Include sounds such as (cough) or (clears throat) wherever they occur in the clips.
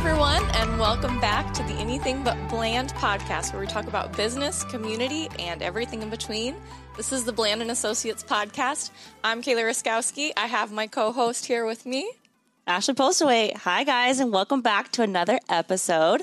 everyone, and welcome back to the Anything But Bland podcast, where we talk about business, community, and everything in between. This is the Bland and Associates podcast. I'm Kayla Ruskowski. I have my co-host here with me. Ashley Postlewait. Hi, guys, and welcome back to another episode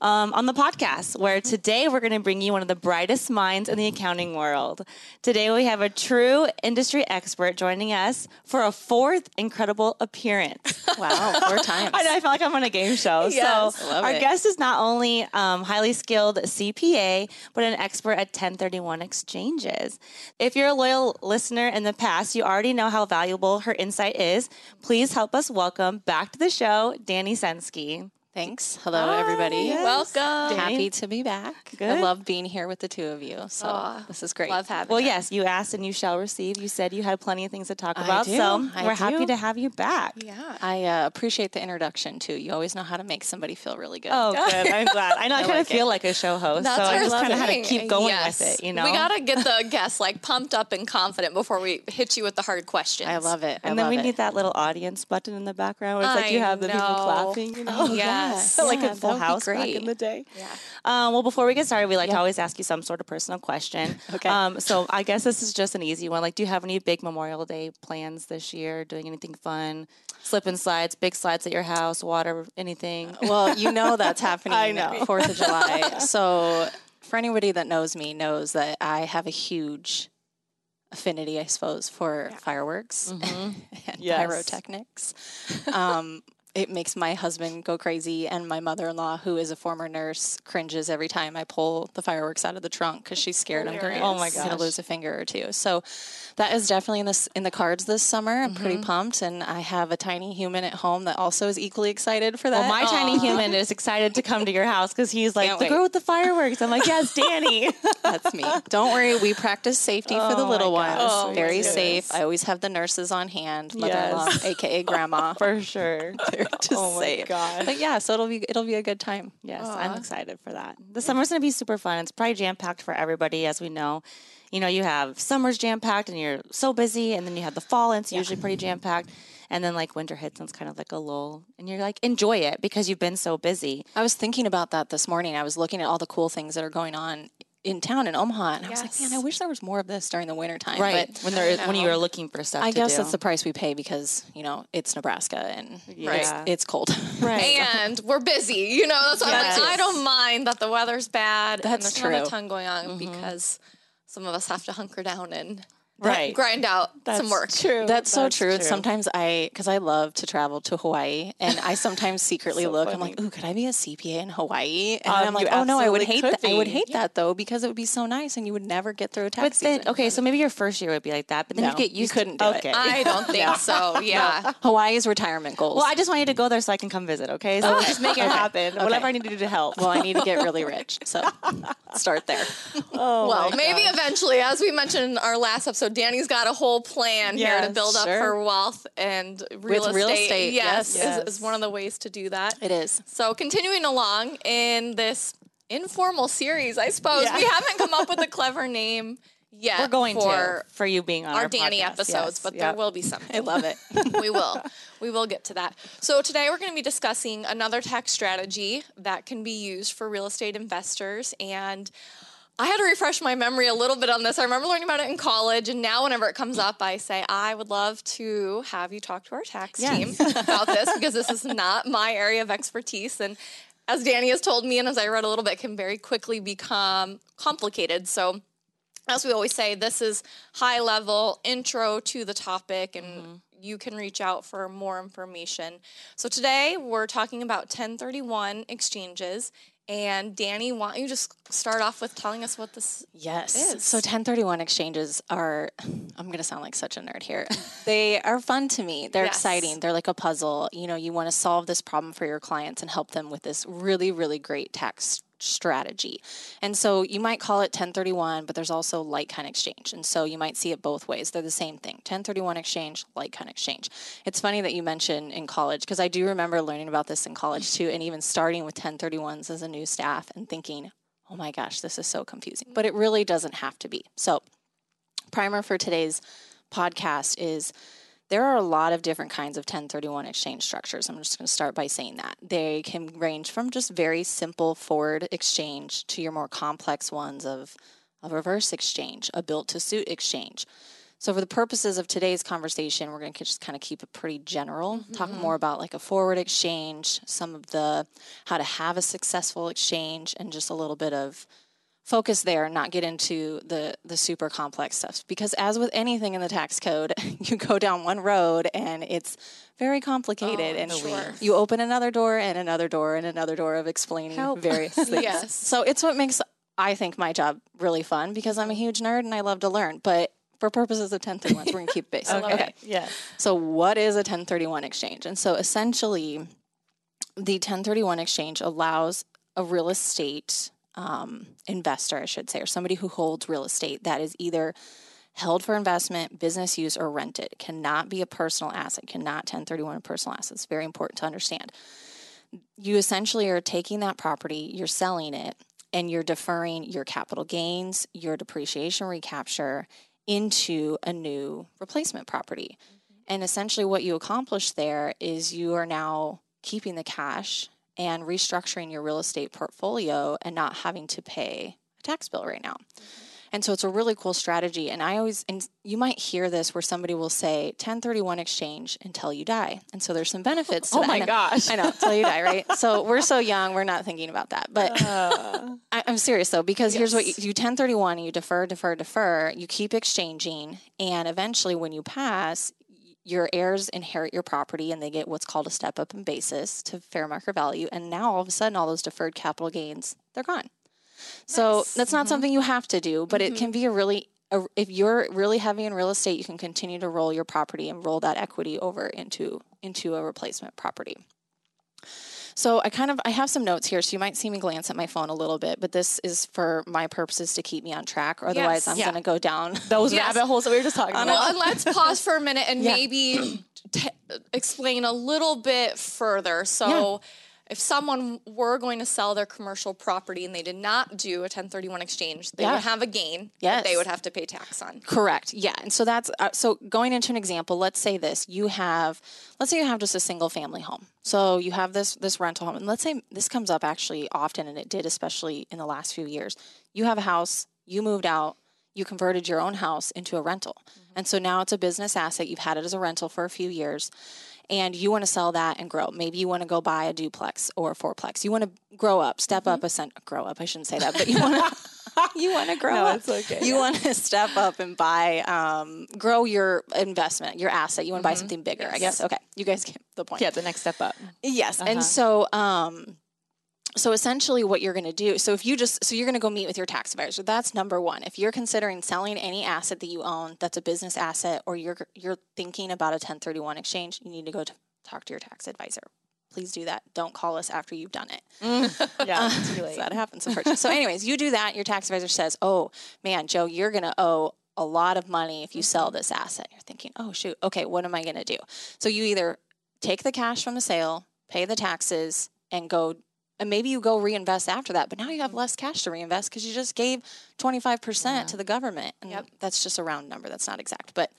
um, on the podcast, where today we're going to bring you one of the brightest minds in the accounting world. Today we have a true industry expert joining us for a fourth incredible appearance. (laughs) Wow, four (laughs) times. I know, I feel like I'm on a game show. (laughs) Yes. so our it. guest is not only um, highly skilled CPA, but an expert at 1031 exchanges. If you're a loyal listener in the past, you already know how valuable her insight is. Please help us welcome back to the show, Danie Senske. Thanks. Hello, everybody. yes. Welcome. Happy to be back. Good. I love being here with the two of you. So Aw, this is great. Love having Well, her. yes, you asked and you shall receive. You said you had plenty of things to talk I about, do. so I we're happy to have you back. Yeah. I uh, appreciate the introduction too. You always know how to make somebody feel really good. Oh, good. I'm (laughs) glad. I know I, kind like of feel it. like a show host, That's so I our just kind of had to keep going Yes. with it, you know? We got to get the guests like pumped up and confident before we hit you with the hard questions. I love it. I and then we it. need that little audience button in the background where it's like you I have the people clapping, you know? Oh, yes. So like Yeah, in Full House back in the day. Yeah. Um, well, before we get started, we like to always ask you some sort of personal question. (laughs) Okay. Um, so I guess this is just an easy one. Like, do you have any big Memorial Day plans this year? Doing anything fun? Slip and slides, big slides at your house, water, anything? Well, you know that's (laughs) happening. I know. (laughs) Fourth of July. so for anybody that knows me, knows that I have a huge affinity, I suppose, for fireworks and Yes. pyrotechnics. Um, it makes my husband go crazy, and my mother-in-law, who is a former nurse, cringes every time I pull the fireworks out of the trunk because she's scared I'm going Oh my to gosh. lose a finger or two. So that is definitely in this in the cards this summer. I'm Mm-hmm. pretty pumped, and I have a tiny human at home that also is equally excited for that. Well, my tiny human is excited to come to your house because he's like Can't the wait. girl with the fireworks. I'm like, yes, Danie. (laughs) That's me. Don't worry, we practice safety for the Oh little ones. Oh Very safe. I always have the nurses on hand, mother-in-law, Yes. aka grandma. (laughs) For sure. (laughs) (laughs) to Oh my say. gosh. But yeah, so it'll be it'll be a good time. Yes, I'm excited for that. The summer's going to be super fun. It's probably jam packed for everybody, as we know. You know, you have summer's jam packed and you're so busy, and then you have the fall, and it's usually pretty jam packed. And then like winter hits and it's kind of like a lull, and you're like, enjoy it because you've been so busy. I was thinking about that this morning. I was looking at all the cool things that are going on in town in Omaha, and I was like, man, I wish there was more of this during the wintertime. Right. But when they're when you are looking for stuff I to guess do. that's the price we pay because you know it's Nebraska and Yeah. it's, it's cold. (laughs) right. And we're busy. You know, that's why I'm Yes. like, I don't mind that the weather's bad and That's there's not a ton going on mm-hmm. because some of us have to hunker down and Right. grind out That's some work. True. That's, so true. And sometimes I, because I love to travel to Hawaii, and I sometimes (laughs) secretly So look. I'm like, ooh, could I be a CPA in Hawaii? And Um, I'm like, oh no, I would hate could that. I would be. hate that though because it would be so nice, and you would never get through a tax But then, season. okay, so maybe your first year would be like that, but then No, you get you couldn't to do it. I (laughs) don't think so. (laughs) Yeah. Hawaii's retirement goals. well, I just want you to go there so I can come visit. Okay, so just make it happen. Whatever I need to do to help. well, I need to get really rich, so start there. oh, Well, maybe eventually, as we mentioned in our last episode, Danie's got a whole plan here to Yes, build up her wealth and real With real estate. estate, yes, yes. Is, is one of the ways to do that. It is. So, continuing along in this informal series, I suppose Yeah. we haven't come up with a (laughs) clever name yet. We're going for to for you being on our our, Danie podcast. episodes, Yes, but yep. there will be something. I love it. (laughs) we will. (laughs) We will get to that. So today we're going to be discussing another tax strategy that can be used for real estate investors and I had to refresh my memory a little bit on this. I remember learning about it in college, and now whenever it comes up, I say, I would love to have you talk to our tax Yes. team (laughs) about this because this is not my area of expertise. And as Danie has told me, and as I read a little bit, can very quickly become complicated. So as we always say, this is high level intro to the topic and mm-hmm. you can reach out for more information. So today we're talking about 1031 exchanges. And Danie, why don't you just start off with telling us what this Yes. is. So 1031 exchanges are, I'm going to sound like such a nerd here. (laughs) they are fun to me. They're Yes. exciting. They're like a puzzle. You know, you want to solve this problem for your clients and help them with this really, really great tax strategy. And so you might call it 1031, but there's also like kind exchange. And so you might see it both ways. They're the same thing 1031 exchange, like kind exchange. It's funny that you mentioned in college because I do remember learning about this in college too, and even starting with 1031s as a new staff and thinking, oh my gosh, this is so confusing. But it really doesn't have to be. So, primer for today's podcast is there are a lot of different kinds of 1031 exchange structures. I'm just going to start by saying that. They can range from just very simple forward exchange to your more complex ones of a reverse exchange, a built to suit exchange. So, for the purposes of today's conversation, we're going to just kind of keep it pretty general, mm-hmm. talk more about like a forward exchange, some of the how to have a successful exchange, and just a little bit of focus there and not get into the the super complex stuff because as with anything in the tax code (laughs) you go down one road and it's very complicated oh, and sure. you open another door and another door and another door of explaining Help. various (laughs) things yes. so it's what makes i think my job really fun because i'm a huge nerd and i love to learn but for purposes of 1031 we're going to keep basic (laughs) okay. okay yeah so what is a 1031 exchange and so essentially the 1031 exchange allows a real estate um, investor, I should say, or somebody who holds real estate that is either held for investment, business use, or rented. It cannot be a personal asset, cannot 1031 a personal asset. It's very important to understand. You essentially are taking that property, you're selling it, and you're deferring your capital gains, your depreciation recapture into a new replacement property. Mm-hmm. And essentially, what you accomplish there is you are now keeping the cash and restructuring your real estate portfolio and not having to pay a tax bill right now. Mm-hmm. And so it's a really cool strategy. And I always, and you might hear this where somebody will say 1031 exchange until you die. And so there's some benefits to (laughs) oh that. my gosh. I know, until you die, right? so (laughs) we're so young, we're not thinking about that. But uh, (laughs) I, am serious though, because yes. here's what you, you 1031, you defer, defer, defer, you keep exchanging. And eventually when you pass, your heirs inherit your property and they get what's called a step up in basis to fair market value. And now all of a sudden, all those deferred capital gains, they're gone. So nice. that's not mm-hmm. something you have to do, but mm-hmm. it can be a really, a, if you're really heavy in real estate, you can continue to roll your property and roll that equity over into into a replacement property. So I kind of I have some notes here, so you might see me glance at my phone a little bit, but this is for my purposes to keep me on track. Otherwise, yes, I'm yeah. going to go down (laughs) those (laughs) yes. rabbit holes that we were just talking about. Well, (laughs) let's pause for a minute and yeah. maybe (clears throat) t- explain a little bit further. So. Yeah if someone were going to sell their commercial property and they did not do a 1031 exchange, they yeah. would have a gain yes. that they would have to pay tax on. Correct. Yeah. And so that's uh, so going into an example, let's say this, you have let's say you have just a single family home. So you have this this rental home and let's say this comes up actually often and it did especially in the last few years. You have a house, you moved out, you converted your own house into a rental. Mm-hmm. And so now it's a business asset. You've had it as a rental for a few years and you want to sell that and grow. Maybe you want to go buy a duplex or a fourplex. You want to grow up, step mm-hmm. up, ascend, grow up. I shouldn't say that, but you want to. (laughs) you want to grow no, up. Okay, you yeah. want to step up and buy, um, grow your investment, your asset. You want to mm-hmm. buy something bigger, yes. I guess. Okay, you guys get the point. Yeah, the next step up. Yes, uh-huh. and so um, so essentially what you're going to do so if you just so you're going to go meet with your tax advisor that's number one. If you're considering selling any asset that you own that's a business asset or you're you're thinking about a 1031 exchange you need to go to talk to your tax advisor. Please do that. Don't call us after you've done it. Mm. (laughs) yeah (laughs) late. that happens so anyways you do that. Your tax advisor says oh man joe you're going to owe a lot of money if you sell mm-hmm. this asset. You're thinking oh shoot. Okay what am i going to do? So you either take the cash from the sale pay the taxes and go and maybe you go reinvest after that but now you have mm-hmm. less cash to reinvest because you just gave 25% yeah. to the government and yep. that's just a round number that's not exact but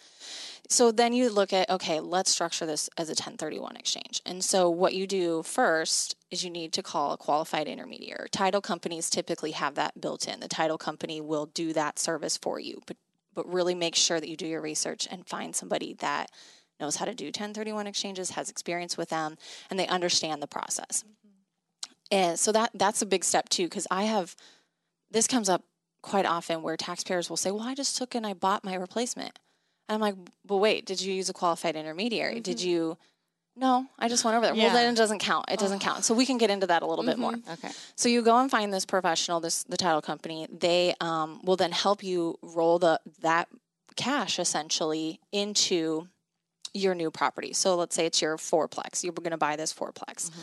so then you look at okay let's structure this as a 1031 exchange and so what you do first is you need to call a qualified intermediary title companies typically have that built in the title company will do that service for you but but really make sure that you do your research and find somebody that knows how to do 1031 exchanges has experience with them and they understand the process and so that that's a big step too, because I have this comes up quite often where taxpayers will say, "Well, I just took and I bought my replacement," and I'm like, "But wait, did you use a qualified intermediary? Mm-hmm. Did you?" No, I just went over there. Yeah. Well, then it doesn't count. It doesn't oh. count. So we can get into that a little mm-hmm. bit more. Mm-hmm. Okay. So you go and find this professional, this the title company. They um, will then help you roll the that cash essentially into your new property. So let's say it's your fourplex. You're going to buy this fourplex. Mm-hmm.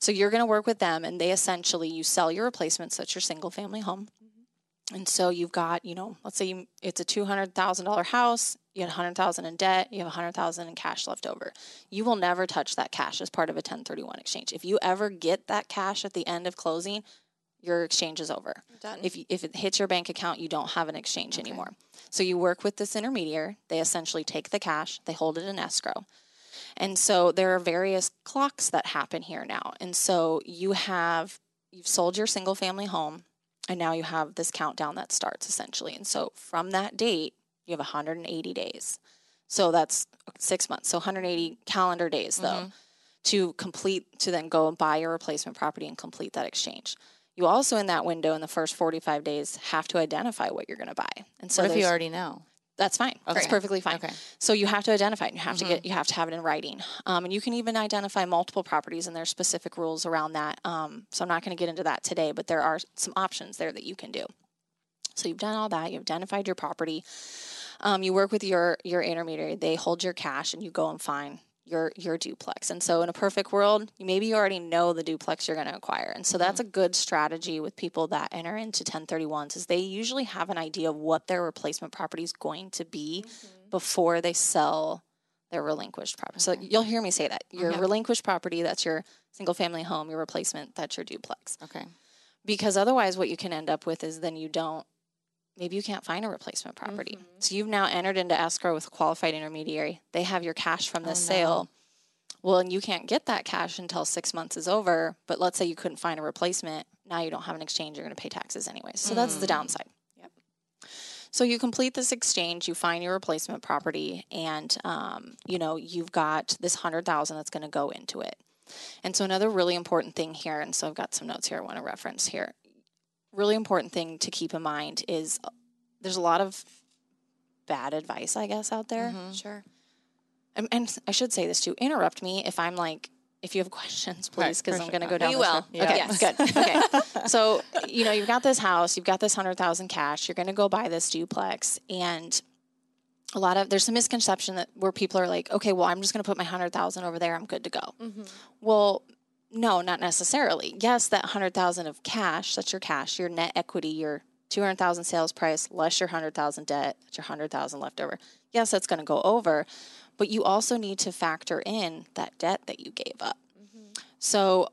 So you're going to work with them, and they essentially you sell your replacements. So it's your single family home. Mm-hmm. And so you've got, you know, let's say you, it's a two hundred thousand dollar house. You had a hundred thousand in debt. You have a hundred thousand in cash left over. You will never touch that cash as part of a ten thirty one exchange. If you ever get that cash at the end of closing, your exchange is over. Done. If, you- if it hits your bank account, you don't have an exchange anymore. So you work with this intermediary. They essentially take the cash, they hold it in escrow. And so there are various clocks that happen here now. And so you have you've sold your single family home and now you have this countdown that starts essentially. And so from that date, you have 180 days. So that's 6 months. So 180 calendar days though mm-hmm. to complete to then go and buy your replacement property and complete that exchange. You also in that window in the first 45 days have to identify what you're going to buy. And so what if you already know? That's fine. That's perfectly fine. Okay. So you have to identify it. and You have to get. You have to have it in writing. Um, and you can even identify multiple properties, and there's specific rules around that. Um, so I'm not going to get into that today, but there are some options there that you can do. So you've done all that. You've identified your property. Um, you work with your your intermediary. They hold your cash, and you go and find your your duplex. And so in a perfect world, maybe you already know the duplex you're going to acquire. And so that's mm-hmm. a good strategy with people that enter into 1031s is they usually have an idea of what their replacement property is going to be mm-hmm. before they sell their relinquished property. So mm-hmm. you'll hear me say that. Your relinquished property, that's your single family home, your replacement, that's your duplex. Okay. Because otherwise what you can end up with is then you don't maybe you can't find a replacement property. So you've now entered into escrow with a qualified intermediary. They have your cash from this sale. Well, and you can't get that cash until six months is over. But let's say you couldn't find a replacement. Now you don't have an exchange. You're going to pay taxes anyways. So that's the downside. Yep. So you complete this exchange, you find your replacement property, and um, you know you've got this hundred thousand that's going to go into it. And so another really important thing here, and so I've got some notes here I want to reference here. Really important thing to keep in mind is uh, there's a lot of bad advice, I guess, out there. Sure. And, and I should say this too. Interrupt me if I'm like, if you have (laughs) questions, please, because for I'm going to go down. This will. Yeah. Okay, Yes. good. (laughs) Okay, so you know you've got this house, you've got this hundred thousand cash. You're going to go buy this duplex, and a lot of there's some misconception that where people are like, okay, well, I'm just going to put my hundred thousand over there. I'm good to go. Well, no, not necessarily. Yes, that hundred thousand of cash, that's your cash, your net equity, your two hundred thousand sales price less your hundred thousand debt, that's your hundred thousand left over. Yes, that's going to go over, but you also need to factor in that debt that you gave up. So,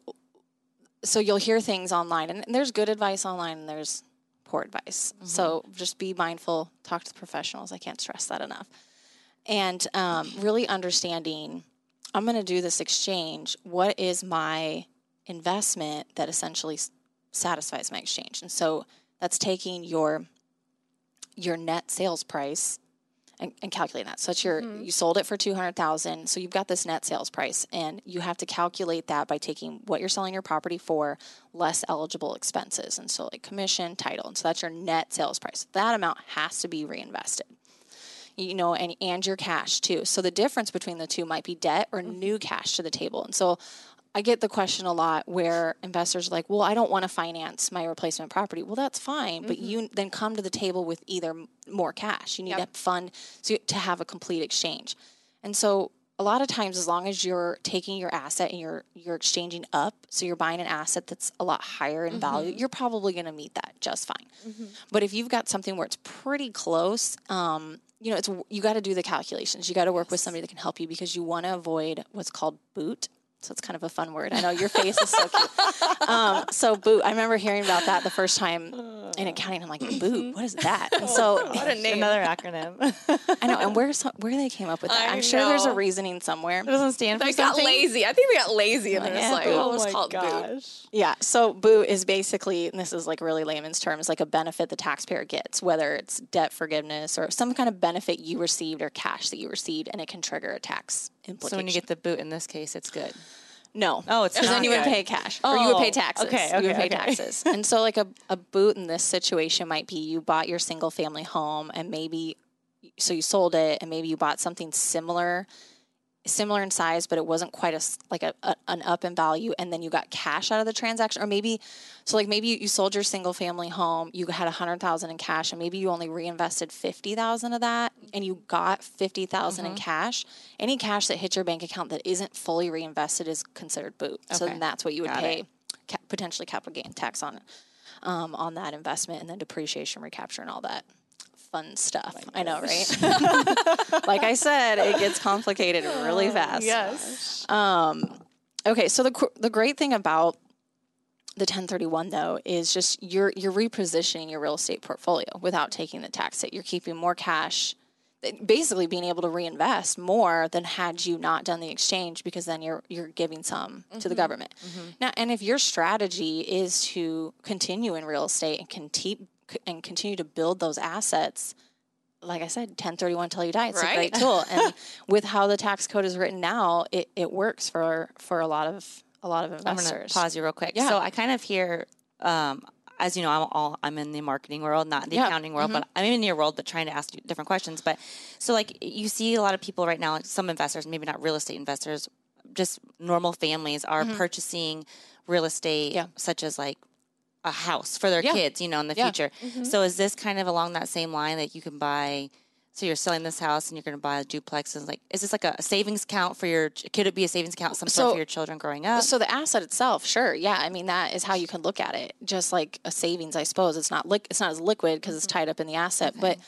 so you'll hear things online, and there's good advice online, and there's poor advice. So just be mindful. Talk to the professionals. I can't stress that enough. And um, really understanding, I'm going to do this exchange. What is my investment that essentially satisfies my exchange? And so that's taking your your net sales price and, and calculating that. So it's your mm-hmm. you sold it for two hundred thousand. So you've got this net sales price, and you have to calculate that by taking what you're selling your property for less eligible expenses, and so like commission, title, and so that's your net sales price. That amount has to be reinvested. You know, and and your cash too. So the difference between the two might be debt or mm-hmm. new cash to the table. And so I get the question a lot where investors are like, well, I don't want to finance my replacement property. Well, that's fine, but mm-hmm. you then come to the table with either more cash. You need Yep. to fund so to have a complete exchange. And so a lot of times as long as you're taking your asset and you're you're exchanging up, so you're buying an asset that's a lot higher in value, mm-hmm. you're probably going to meet that just fine. But if you've got something where it's pretty close, um, you know, it's you got to do the calculations. You got to work with somebody that can help you because you want to avoid what's called boot. So it's kind of a fun word. I know your face is so cute. (laughs) Um, so boot. I remember hearing about that the first time in accounting. I'm like, boot. What is that? And so (laughs) What a name. Another acronym. (laughs) I know. And where's where they came up with that? I I'm sure there's a reasoning somewhere. It doesn't stand for They got lazy. I think they got lazy and they're just like, oh, it's my called boot. gosh. Yeah. So boot is basically, and this is like really layman's terms, like a benefit the taxpayer gets, whether it's debt forgiveness or some kind of benefit you received or cash that you received, and it can trigger a tax implication. So when you get the boot in this case, it's good. no, Oh, it's because then you would good. pay cash or you would pay Oh, taxes. okay, okay, you would pay okay. taxes. (laughs) and so, like a, a boot in this situation might be you bought your single family home and maybe so you sold it and maybe you bought something similar similar in size but it wasn't quite a like a, a an up in value and then you got cash out of the transaction or maybe so like maybe you, you sold your single family home you had a hundred thousand in cash and maybe you only reinvested fifty thousand of that and you got fifty Mm-hmm. in cash. Any cash that hits your bank account that isn't fully reinvested is considered boot. So then that's what you would Got pay ca- potentially capital gain tax on um, on that investment and then depreciation recapture and all that fun stuff i know right (laughs) like i said it gets complicated really fast Yes. okay so the the great thing about the 1031 though is just you're you're repositioning your real estate portfolio without taking the tax hit. You're keeping more cash basically being able to reinvest more than had you not done the exchange because then you're you're giving some mm-hmm. to the government. Mm-hmm. Now and if your strategy is to continue in real estate and continue and continue to build those assets like I said, 1031 till you die. It's right? a great tool. and (laughs) with how the tax code is written now, it, it works for for a lot of a lot of investors. I'm pause you real quick. Yeah. So I kind of hear um, as you know, I'm all I'm in the marketing world, not the yeah. accounting world, mm-hmm. but I'm in your world, but trying to ask you different questions. But so like you see a lot of people right now, like some investors, maybe not real estate investors, just normal families are mm-hmm. purchasing real estate, yeah. such as like a house for their yeah. kids, you know, in the future. Mm-hmm. So is this kind of along that same line that you can buy? So you're selling this house and you're going to buy a duplex. And like, is this like a savings account for your? Could it be a savings account some so, for your children growing up? So the asset itself, sure, yeah. I mean, that is how you can look at it. Just like a savings, I suppose. It's not li- It's not as liquid because it's mm-hmm. tied up in the asset. Okay. But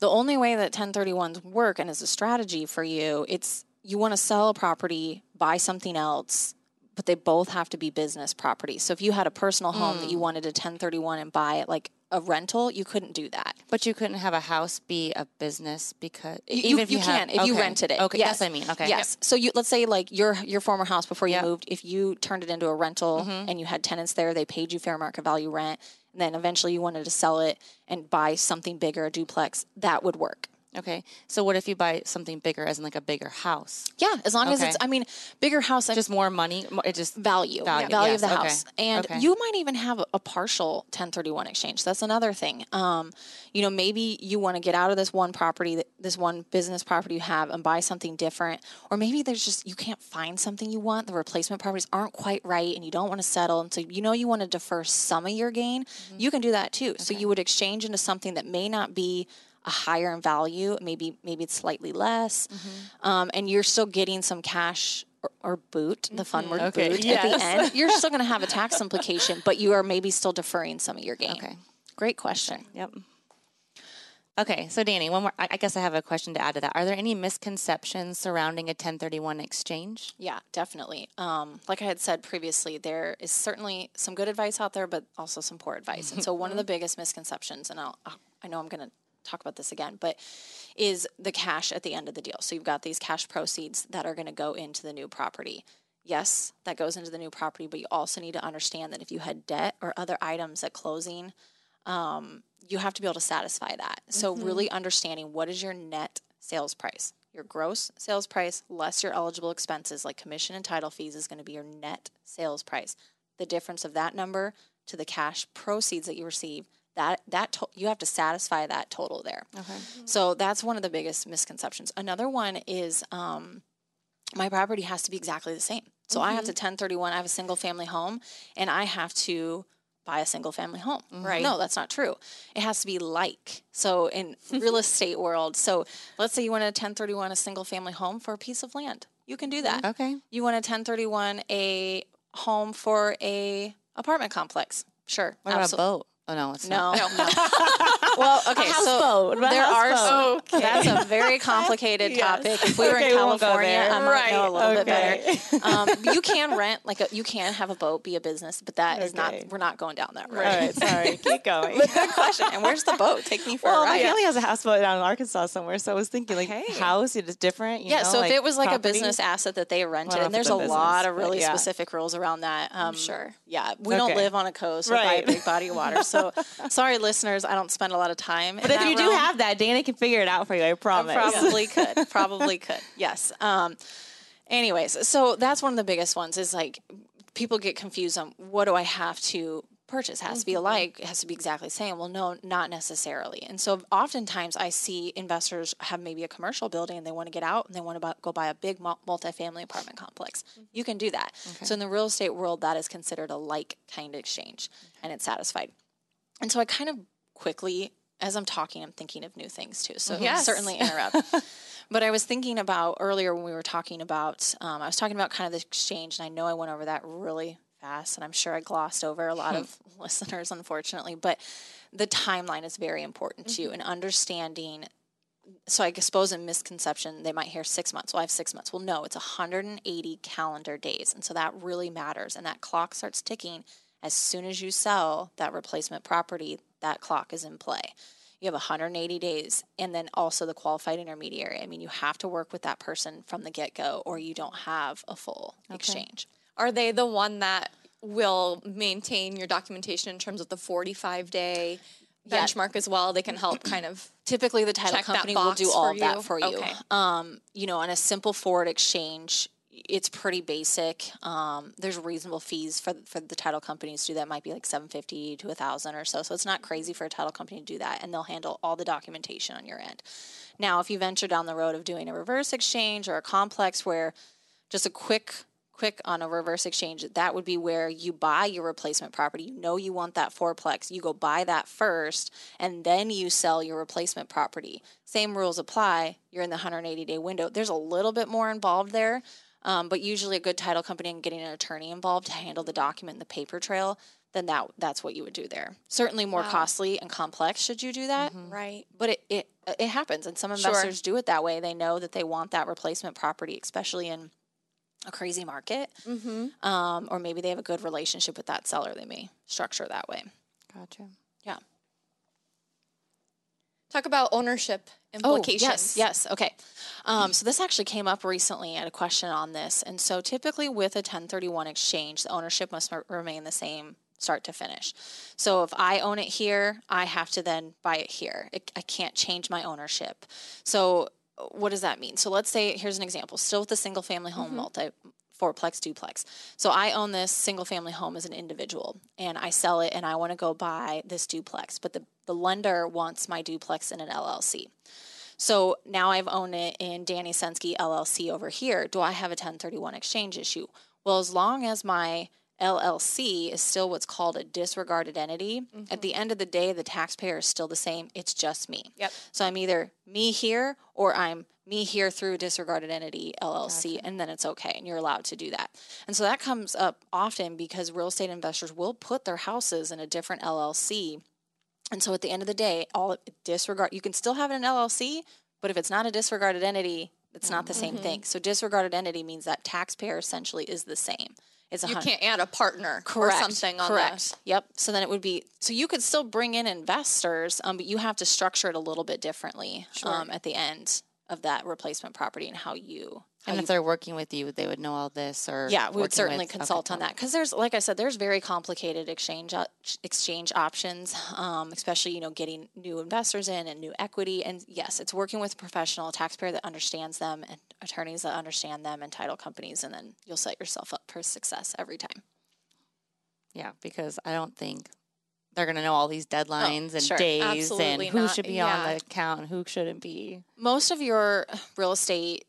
the only way that 1031s work and is a strategy for you, it's you want to sell a property, buy something else, but they both have to be business properties. So if you had a personal home mm. that you mm. wanted to 1031 and buy it like a rental, you couldn't do that. But you couldn't have a house be a business because you, even if you, you can have, if okay. you rented it. Okay, yes. that's what I mean. Okay. Yes. Yep. So you let's say like your your former house before you yep. moved, if you turned it into a rental mm-hmm. and you had tenants there, they paid you fair market value rent, and then eventually you wanted to sell it and buy something bigger, a duplex, that would work. Okay. So what if you buy something bigger, as in like a bigger house? Yeah, as long okay. as it's. I mean, bigger house. Just more money. It just value. Value. Value yes. of the house, okay. and okay. you might even have a partial 1031 exchange. That's another thing. Um, you know, maybe you want to get out of this one property, this one business property you have, and buy something different, or maybe there's just you can't find something you want. The replacement properties aren't quite right, and you don't want to settle, and so you know you want to defer some of your gain. Mm-hmm. You can do that too. So you would exchange into something that may not be a higher in value, maybe maybe it's slightly less, mm-hmm. um, and you're still getting some cash or, or boot, the fun mm-hmm. word okay. boot yes. at the end. (laughs) You're still going to have a tax implication, but you are maybe still deferring some of your gain. Okay, great question. Yep. Okay, so Danie, one more. I guess I have a question to add to that. Are there any misconceptions surrounding a 1031 exchange? Yeah, definitely. Um, like I had said previously, there is certainly some good advice out there, but also some poor advice. And so, one of the biggest misconceptions, and I'll, I know I'm going to talk about this again, but is the cash at the end of the deal. So you've got these cash proceeds that are going to go into the new property. Yes, that goes into the new property, but you also need to understand that if you had debt or other items at closing, um, you have to be able to satisfy that. Mm-hmm. So, really understanding what is your net sales price. Your gross sales price less your eligible expenses like commission and title fees is going to be your net sales price. The difference of that number to the cash proceeds that you receive that that to- you have to satisfy that total there. Okay. So that's one of the biggest misconceptions. Another one is um, my property has to be exactly the same. So mm-hmm. I have to 1031. I have a single family home, and I have to buy a single family home. Mm-hmm. Right? No, that's not true. It has to be like. So in (laughs) real estate world, so let's say you want to 1031 a single family home for a piece of land. You can do that. Okay. You want to 1031 a home for a apartment complex. Sure. What absolutely. about a boat? Oh no, it's no. not. No. (laughs) (laughs) well, okay, so there are okay. that's a very (laughs) complicated yes. topic. If we were okay, in California, I might right. know a little okay. bit better. (laughs) Um, you can rent like a, you can have a boat be a business, but that is not. We're not going down that road. All right, sorry. (laughs) Keep going. but good question. And where's the boat? Take me for well, a ride. my family has a houseboat down in Arkansas somewhere, so I was thinking like hey. house, it is different. yeah. Know, so like if it was like property. a business asset that they rented, well, and there's a business, lot of really yeah. specific rules around that. Um, sure. Yeah, we don't live on a coast or by a big body of water, so sorry listeners, I don't spend a lot of time. But if you realm. do have that, Dana can figure it out for you. I promise. I probably (laughs) could. Probably could. Yes. Um, anyways, so that's one of the biggest ones. Is like people get confused on what do I have to purchase has to be mm-hmm. alike it has to be exactly the same well no not necessarily and so oftentimes i see investors have maybe a commercial building and they want to get out and they want to go buy a big multi-family apartment complex mm-hmm. you can do that okay. so in the real estate world that is considered a like kind of exchange and it's satisfied and so I kind of quickly, as I'm talking, I'm thinking of new things too. So yes. certainly interrupt. (laughs) but I was thinking about earlier when we were talking about, um, I was talking about kind of the exchange, and I know I went over that really fast, and I'm sure I glossed over a lot of (laughs) (laughs) listeners, unfortunately. But the timeline is very important mm-hmm. too, and understanding. So I suppose in misconception, they might hear six months. Well, I have six months. Well, no, it's 180 calendar days, and so that really matters, and that clock starts ticking As soon as you sell that replacement property, that clock is in play. You have 180 days, and then also the qualified intermediary. I mean, you have to work with that person from the get go, or you don't have a full exchange. Are they the one that will maintain your documentation in terms of the 45 day Yeah. benchmark as well? They can help (clears throat) kind of. Typically, the title company will do all that for you. Okay. Um, you know, on a simple forward exchange, it's pretty basic. Um, there's reasonable fees for for the title companies to do that. Might be like seven fifty to a thousand or so. So it's not crazy for a title company to do that, and they'll handle all the documentation on your end. Now, if you venture down the road of doing a reverse exchange or a complex where just a quick quick on a reverse exchange that would be where you buy your replacement property you know you want that fourplex you go buy that first and then you sell your replacement property same rules apply you're in the 180 day window there's a little bit more involved there um, but usually a good title company and getting an attorney involved to handle the document and the paper trail then that that's what you would do there certainly more Wow. costly and complex should you do that Right. but it, it it happens and some Sure. investors do it that way they know that they want that replacement property especially in a crazy market Mm-hmm. um, or maybe they have a good relationship with that seller they may structure that way Gotcha. yeah Talk about ownership implications. Oh, yes, yes. Okay. Um, so this actually came up recently. I had a question on this. And so typically with a 1031 exchange, the ownership must remain the same start to finish. So if I own it here, I have to then buy it here. It, I can't change my ownership. So uh, what does that mean? So let's say, here's an example, still with the single family home multi fourplex duplex. So I own this single family home as an individual and I sell it and I want to go buy this duplex, but the, the lender wants my duplex in an LLC. So now I've owned it in Danie Senske LLC over here. Do I have a 1031 exchange issue? Well, as long as my LLC is still what's called a disregarded entity, at mm-hmm. the end of the day, the taxpayer is still the same. It's just me. Yep. So I'm either me here or I'm me here through disregarded entity LLC, and then it's okay, and you're allowed to do that. And so that comes up often because real estate investors will put their houses in a different LLC. And so at the end of the day, all disregard you can still have it in LLC, but if it's not a disregarded entity, it's not the same thing. So disregarded entity means that taxpayer essentially is the same. It's a You can't add a partner correct or something on correct yep so then it would be so you could still bring in investors um, but you have to structure it a little bit differently um, at the end of that replacement property and how you how And you if they're working with you, they would know all this, or yeah, we would certainly with- okay, consult on that because there's, like I said, there's very complicated exchange exchange options, um, especially you know getting new investors in and new equity. And yes, it's working with a professional, taxpayer that understands them, and attorneys that understand them, and title companies, and then you'll set yourself up for success every time. Yeah, because I don't think they're going to know all these deadlines and Oh, sure. days and who not. should be on the account and who shouldn't be. most of your real estate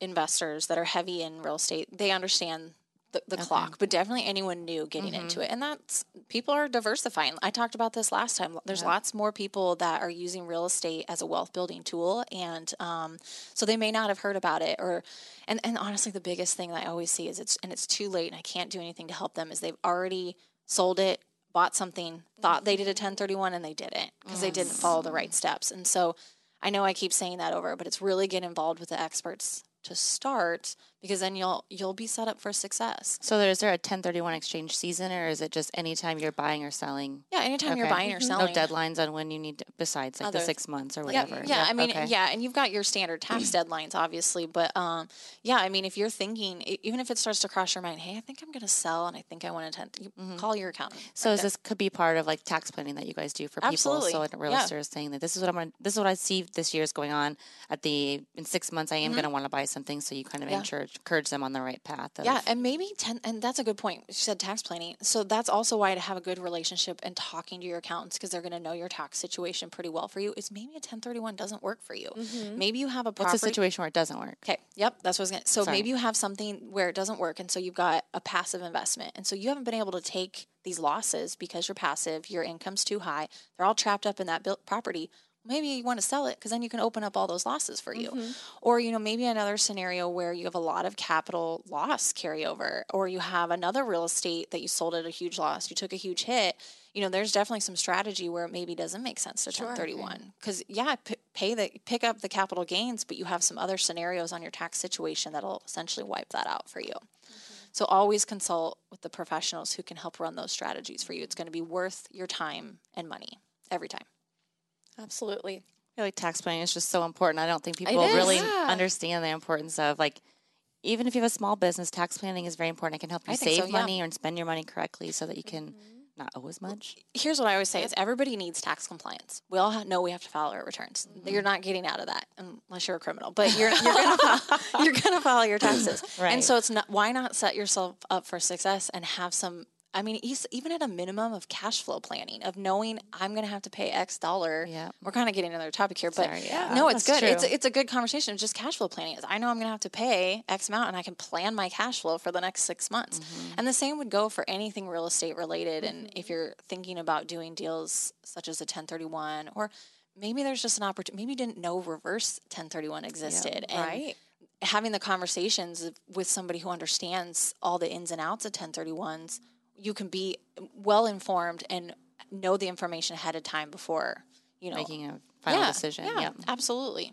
investors that are heavy in real estate, they understand the, the clock, but definitely anyone new getting into it. And that's people are diversifying. I talked about this last time. There's lots more people that are using real estate as a wealth building tool. And um, so they may not have heard about it or, and, and honestly, the biggest thing that I always see is it's, and it's too late and I can't do anything to help them is they've already sold it, bought something, thought they did a 1031 and they didn't because they didn't follow the right steps. And so I know I keep saying that over, but it's really get involved with the experts to start because then you'll you'll be set up for success. So, there, is there a 1031 exchange season, or is it just anytime you're buying or selling? Yeah, anytime you're buying or selling. No deadlines on when you need to, besides like Other- the six months or Yeah, whatever. yeah, I mean, okay. yeah, and you've got your standard tax (clears throat) deadlines, obviously, but um, yeah, I mean, if you're thinking, e- even if it starts to cross your mind, hey, I think I'm going to sell, and I think I want to, you call your accountant. Mm-hmm. So, is this could be part of like tax planning that you guys do for people? Absolutely. So, a Yeah. realtor is saying that this is what I'm going. to This is what I see this year is going on. At the in six months, I am going to want to buy something. So, you kind of Mm-hmm. Yeah. encourage encourage them on the right path. Of, Yeah, and maybe ten, and that's a good point. She said tax planning, so that's also why to have a good relationship and talking to your accountants because they're going to know your tax situation pretty well for you. Is maybe a 1031 doesn't work for you. Mm-hmm. Maybe you have a property. What's the situation where it doesn't work? Okay. Yep. That's what I was going to. So Sorry. maybe you have something where it doesn't work. And so you've got a passive investment. And so you haven't been able to take these losses because you're passive, your income's too high. They're all trapped up in that built property. Maybe you want to sell it because then you can open up all those losses for you. Mm-hmm. Or, you know, maybe another scenario where you have a lot of capital loss carryover, or you have another real estate that you sold at a huge loss, you took a huge hit. You know, there's definitely some strategy where it maybe doesn't make sense to 1031 because yeah, p- pay the pick up the capital gains, but you have some other scenarios on your tax situation that'll essentially wipe that out for you. Mm-hmm. So always consult with the professionals who can help run those strategies for you. It's going to be worth your time and money every time. Absolutely. I feel like tax planning is just so important. I don't think people is. really Yeah. understand the importance of like even if you have a small business, tax planning is very important. It can help you I think so, save yeah. money or spend your money correctly so that you can mm-hmm. not owe as much. Here's what I always say: is everybody needs tax compliance. We all know we have to file our returns. Mm-hmm. You're not getting out of that unless you're a criminal, but you're you're (laughs) you're gonna file your taxes. (laughs) Right. And so it's not why not set yourself up for success and have some. I mean, even at a minimum of cash flow planning, of knowing I'm going to have to pay X dollar. Yeah. We're kind of getting another topic here, but Sorry, yeah. no, it's That's good. It's true. it's a good conversation. It's just cash flow planning. Is I know I'm going to have to pay X amount, and I can plan my cash flow for the next six months. Mm-hmm. And the same would go for anything real estate related. And if you're thinking about doing deals such as a 1031, or maybe there's just an opportunity, maybe you didn't know reverse 1031 existed, and Right. having the conversations with somebody who understands all the ins and outs of 1031s, you can be well informed and know the information ahead of time before you know Making a final yeah, decision. Yeah, Yeah. absolutely.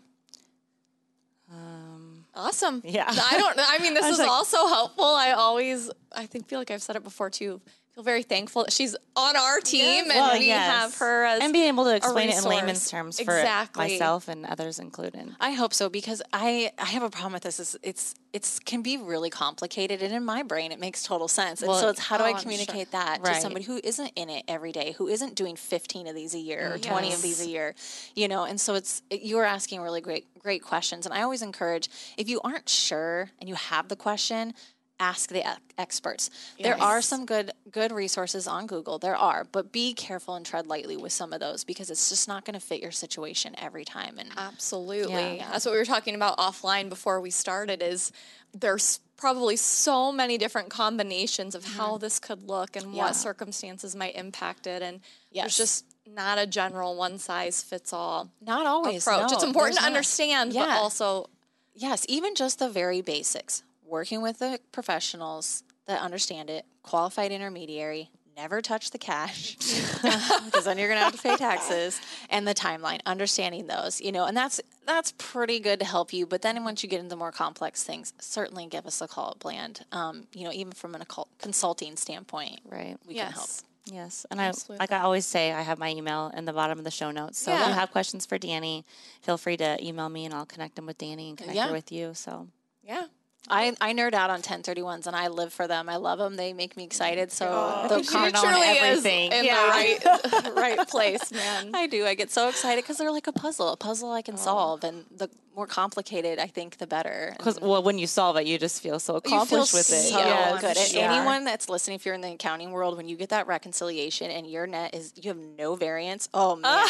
Um, Awesome. Yeah. I don't I mean this I was like- also helpful. I always I think feel like I've said it before too. Feel very thankful that she's on our team and Well, we yes. have her as and being able to explain it in layman's terms for Exactly. myself and others included. I hope so because I I have a problem with this. Is it's it's can be really complicated, and in my brain it makes total sense. And so it's how do oh, I I'm sure. communicate that Right. to somebody who isn't in it every day, who isn't doing fifteen of these a year or twenty of these a year, you know? And so it's it- you are asking really great great questions, and I always encourage if you aren't sure and you have the question. Ask the ex- experts. There are some good good resources on Google. There are, but be careful and tread lightly with some of those because it's just not going to fit your situation every time. And Absolutely. Yeah. That's what we were talking about offline before we started is there's probably so many different combinations of how this could look and Mm-hmm. Yeah. what circumstances might impact it and Yes. there's just not a general one size fits all not always approach. no, it's important to not. understand but also Yes, even just the very basics. Working with the professionals that understand it, qualified intermediary, never touch the cash (laughs) because then you're going to have to pay taxes and the timeline, understanding those, you know, and that's that's pretty good to help you. But then once you get into more complex things, certainly give us a call at Bland. Um, you know, even from an occult consulting standpoint, Right. we can help. yes. Yes, and I, like I always say, I have my email in the bottom of the show notes. So if you have questions for Danie, feel free to email me, and I'll connect them with Danie and connect Yeah. her with you. So Yeah. I, I nerd out on 1031s and I live for them. I love them. They make me excited. So they'll comment on everything. is in Yeah. the right (laughs) (laughs) right place, man. I do. I get so excited because they're like a puzzle, a puzzle I can solve. And the more complicated I think, the better. because well, when you solve it, you just feel so you accomplished feel with it. so Yes, good. And Yeah. anyone that's listening, if you're in the accounting world, when you get that reconciliation and your net is you have no variance, oh (laughs) man,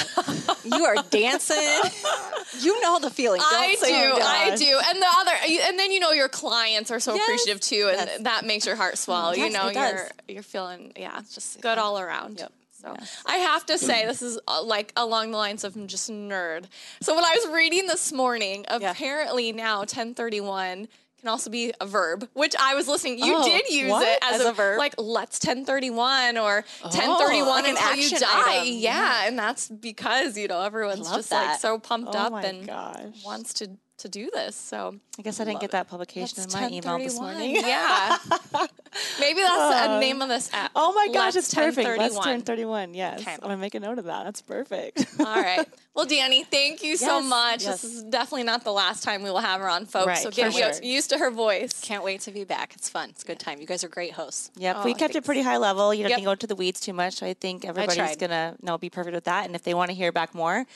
you are dancing. you know the feeling. Don't I say do. I do, and the other, and then you know your clients are so Yes. appreciative too, and Yes. that makes your heart swell. you know, it does. you're you're feeling, yeah, just just good all around. Yep. So I have to say, this is uh, like along the lines of I'm just nerd. So when I was reading this morning, Yeah. apparently now 1031 can also be a verb, which I was listening. You Oh, did use what? it as, As a verb? like let's 1031 or 1031 like an until you action die. item. Yeah, and that's because you know everyone's just like so pumped Oh up and gosh. wants to to do this. So I guess I didn't get that publication that's in my email this morning. Yeah, (laughs) maybe that's the um, name of this app. Oh my gosh, Let's it's perfect. Let's 1031. turn 31. Yes. Okay. I'm going to make a note of that. That's perfect. All right. (laughs) Well, Danie, thank you so much. yes. This is definitely not the last time we will have her on, folks. Right, so get sure. used, to her voice. Can't wait to be back. It's fun. It's a good time. You guys are great hosts. Yep, Oh, we kept it pretty high level. You don't Yep. think go into the weeds too much. So I think everybody's gonna know be perfect with that. And if they want to hear back more,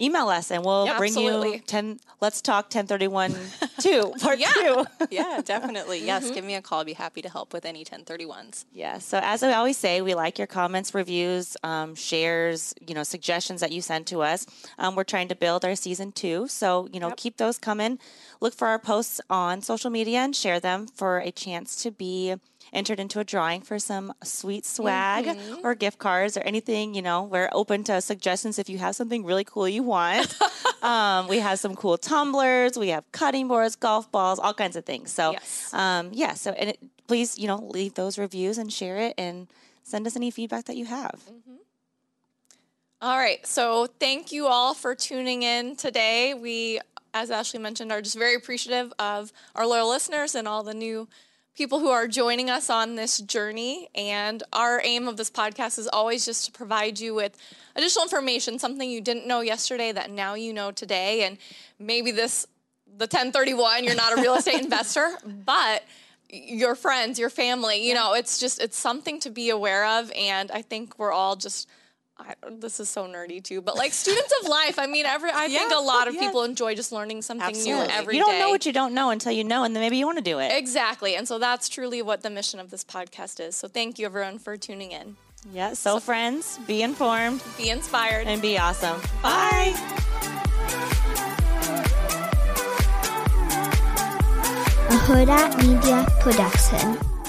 email us and we'll Yep, bring absolutely. you ten. Let's talk ten thirty one (laughs) two part Yeah. two. (laughs) Yeah, (laughs) definitely. Yes, give me a call. I'd be happy to help with any 1031s. Yeah. So as I always say, we like your comments, reviews, um, shares, you know, suggestions that you send to us. Um, we're trying to build our season two, so you know, keep those coming. Look for our posts on social media and share them for a chance to be entered into a drawing for some sweet swag or gift cards or anything. You know, we're open to suggestions if you have something really cool you want. (laughs) um, we have some cool tumblers. We have cutting boards, golf balls, all kinds of things. So, Yes. um, yeah. So, and it, please, you know, leave those reviews and share it and send us any feedback that you have. All right. So thank you all for tuning in today. We, as Ashley mentioned, are just very appreciative of our loyal listeners and all the new people who are joining us on this journey. And our aim of this podcast is always just to provide you with additional information, something you didn't know yesterday that now you know today. And maybe this, the 1031, you're not a real estate (laughs) investor, but your friends, your family, you know, it's just, it's something to be aware of. And I think we're all just, I, this is so nerdy too, but like students of life. I mean, every I think a lot of yeah. people enjoy just learning something Absolutely. new every day. you don't know what you don't know until you know, and then maybe you want to do it. exactly, and so that's truly what the mission of this podcast is. So thank you everyone for tuning in. Yeah. So, friends, be informed Be inspired. and be awesome. Bye. a Hurrdat Media Production.